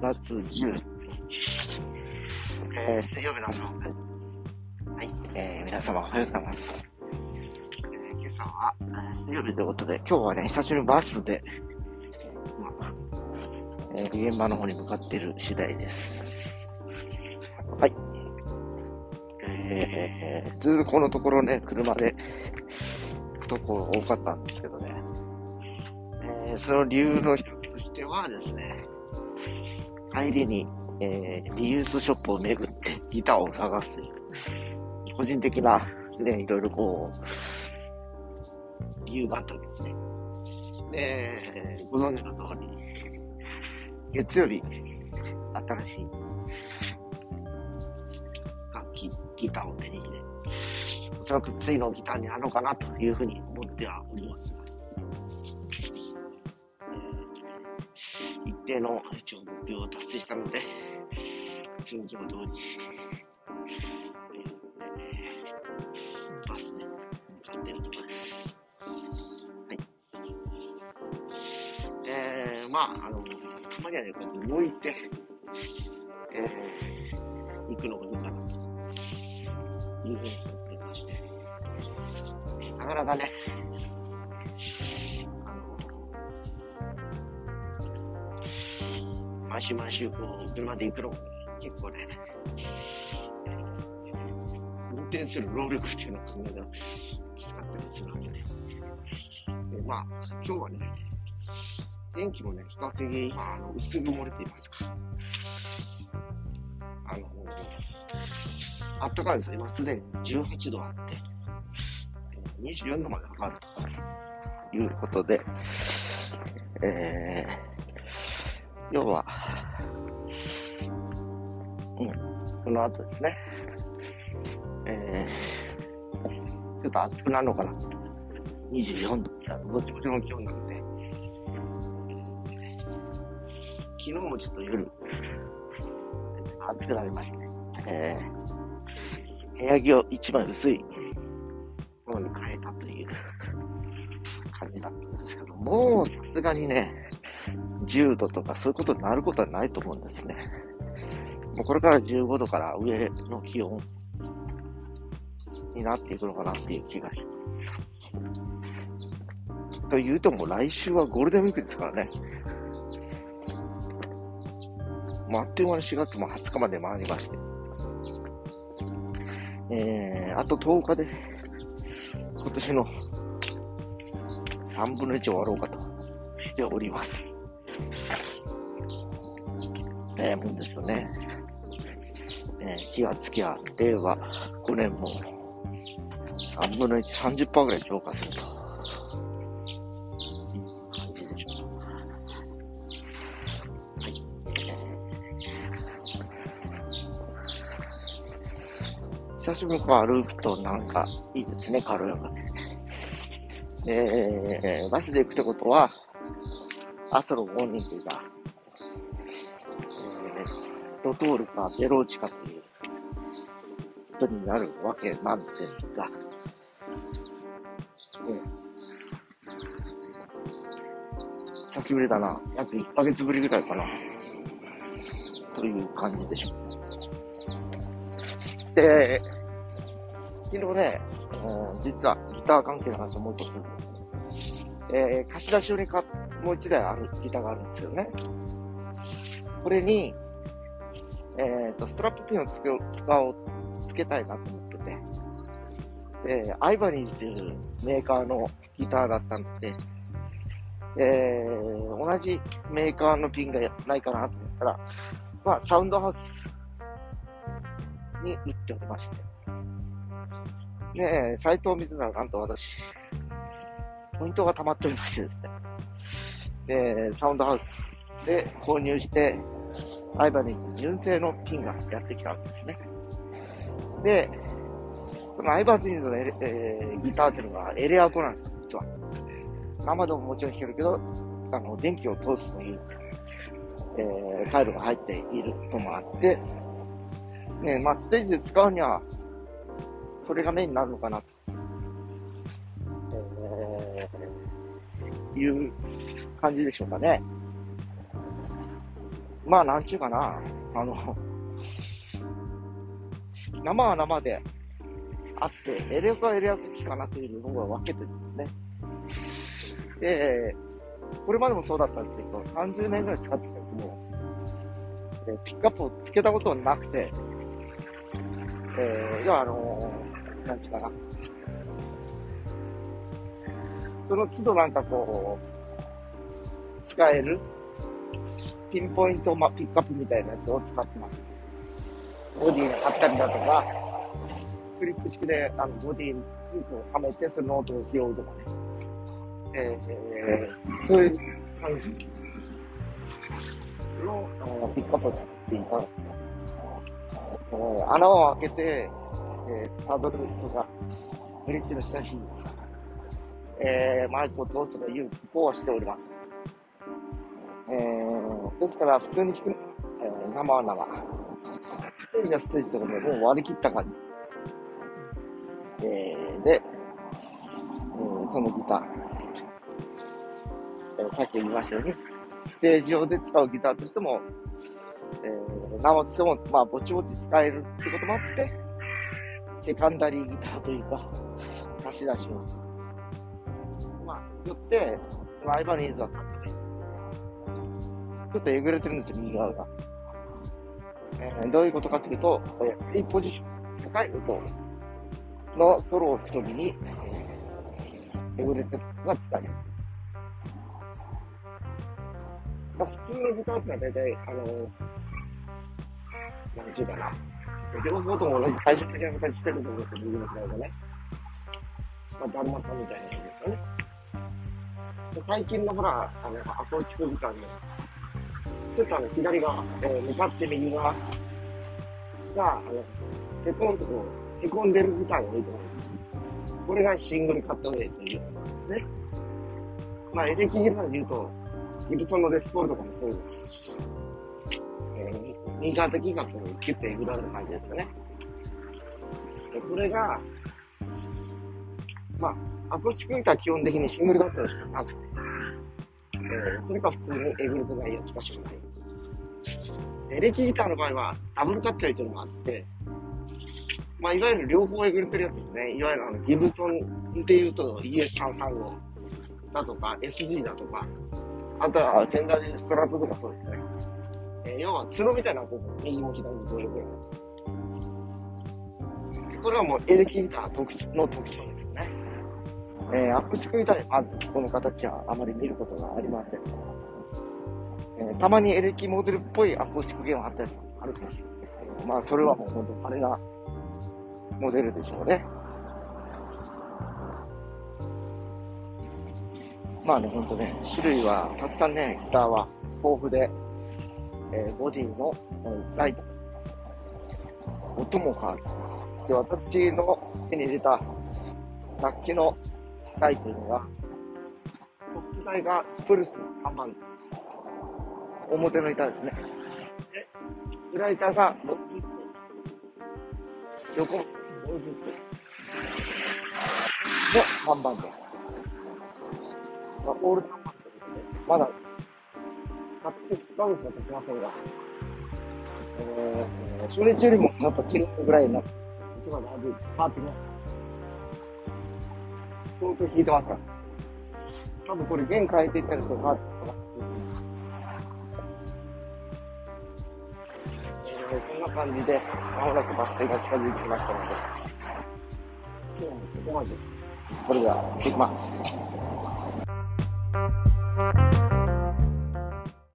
月10日、えー、水曜日の朝、はい、えー、皆様おはようございます。えー、今朝は、えー、水曜日ということで、今日はね、久しぶりにバスで、まあ、えー、現場の方に向かっている次第です。はい。えー、ずっとこのところね、車で行くところ多かったんですけどね、えー、その理由の一つとしてはですね、帰りに、えー、リユースショップを巡ってギターを探すという、個人的な、ね、いろいろこう、理由があったわけですね。で、ご存知の通り、月曜日、新しい楽器、ギターを手に入れ、おそらく次のギターになるのかなというふうに思ってはおります定の一応目標を達成したので、通常通り、バスで向かっているところです。はい。えー、まあ、あの、たまにはね、こうやって動いて、えー、行くのもいいかなというふうに思ってまして、なかなかね、週毎週こう、車で行くの結構ね、運転する労力っていうのを考えたらきつかったりするわけで。でまあ、今日はね、天気もね、比較的、まあ、の薄曇れていますか。あの、あったかいですよ。今すでに18度あって、24度まで上がるということで、えー、要は、この後ですね、えー、ちょっと暑くなるのかな。24度って、ぼちぼちの気温なので、昨日もちょっと夜、暑くなりまして、えー、部屋着を一番薄いものに変えたという感じだったんですけど、もうさすがにね、10度とかそういうことになることはないと思うんですね。もうこれから15度から上の気温になっていくのかなっていう気がします。というとも来週はゴールデンウィークですからね。もうあっという間に4月も20日まで回りまして。えー、あと10日で、今年の3分の1終わろうかとしております。えー、もんですよね。えー、気がつきゃ、令和5年も3分の1、30%ぐらい増加すると。久しぶりに歩くとなんかいいですね、軽やかで。えー、バスで行くってことは、朝のモーニングが、えー、ドトールかベローチかということになるわけなんですが、えー、久しぶりだな。約1ヶ月ぶりぐらいかな。という感じでしょう。で、昨日ね、うん、実はギター関係の話をもう一つするんですね。えー、貸し出し用にもう一台あるギターがあるんですよね。これに、えっ、ー、と、ストラップピンをつけ使おう、つけたいなと思ってて、で、アイバニーズっていうメーカーのギターだったので、えー、同じメーカーのピンがないかなと思ったら、まあ、サウンドハウスに売っておりまして、ねえ、サイトを見てたらなんと私、ポイントが溜まっておりましてですね。で、サウンドハウスで購入して、アイバニー純正のピンがやってきたわけですね。で、そのアイバニーズの、えー、ギターっていうのがエレアコなんですよ、実は。生でももちろん弾けるけど、あの、電気を通すという、えー、ファイルが入っているともあって、ね、まあ、ステージで使うには、それがメインになるのかなと、えー、いう感じでしょうかね。まあ、なんちゅうかな、あの、生は生であって、エレアはエレア機かなというのが分けてるんですね。で、これまでもそうだったんですけど、30年ぐらい使ってたけど、えピックアップをつけたことなくて、えー、要はあのー、なんちゅうかな。その都度なんかこう、使えるピンポイント、ま、ピックアップみたいなやつを使ってます。ボディに貼ったりだとか、クリップ式であのボディにこうはめて、その音を拾うとかね。えー、そういう感じのピックアップを作っていたので、えー、穴を開けて、えー、サドルとか、ブリッジの下に、えー、マイクを通すとかいう工夫をしております。えー、ですから、普通に弾く、えー、生は生。ステージはステージとかでもう割り切った感じ。えー、で、えー、そのギター、えー、さっき言いましたように、ステージ上で使うギターとしても、えー、生としても、まあ、ぼちぼち使えるってこともあって、セカンダリーギターというか、貸し出しを、まあ、よって、ライバニーズは買ってないちょっとえぐれてるんですよ、右側が。えー、どういうことかっていうと、えー、いポジション、高い音のソロを弾くときに、えぐれてるのが使います。あ、普通のギターってのは大体、あのー、なんちゅうかな。両方とも同じ対照的な形してると思うんですよ、右の左がね。まあ、だるまさんみたいな感じですよね。最近のほら、あの、アコースティックギターのちょっとあの、左側、えー、向かって右側が、あの、へこんとこう、へこんでるみたいが多いと思うんですよ。これがシングルカットウェイというやつなんですね。まあ、エレキギターで言うと、ギブソンのレスポールとかもそうですし、えー、右側的がこう、キュッてえぐられる感じですよね。でこれが、まあ、アコースティックギターは基本的にシングルカットしかなくて、えー、それか普通にえぐるとないやつかしら。エレキギターの場合はダブルカットというのがあって、まあ、いわゆる両方えぐれてるやつですね。いわゆるあのギブソンで言うと ES335 だとか SG だとか、あとはフェンダーでストラップとかそうですね。えー、要は角みたいなやつですよ。右も左もどれぐらい。これはもうエレキギター特の特徴ですね。えー、アップスクギターでまずこの形はあまり見ることがありません。えー、たまにエレキモデルっぽいアコースティックゲームあったりあるかもしれないですけど、まあそれはもう本当あれがモデルでしょうね。まあね、ほんとね、種類はたくさんね、ギターは豊富で、えー、ボディの、えー、材と音も変わります。で、私の手に入れた楽器の材というのが、トップ材がスプルスの看板です。表の板ですね。で、裏板がローズッ。横もローズップ。の看板です。まあ、オール看板ということで、まだ、買って2日目しか経ちませんが、えー、初日よりもまた昨日ぐらいになって、音がだいぶ変わってきました。相当引いてますか？ら。多分これ弦変えていったりとか。そんな感じで、まもなくバス停が近づいてきましたので、今日もここまで。それでは、行きます。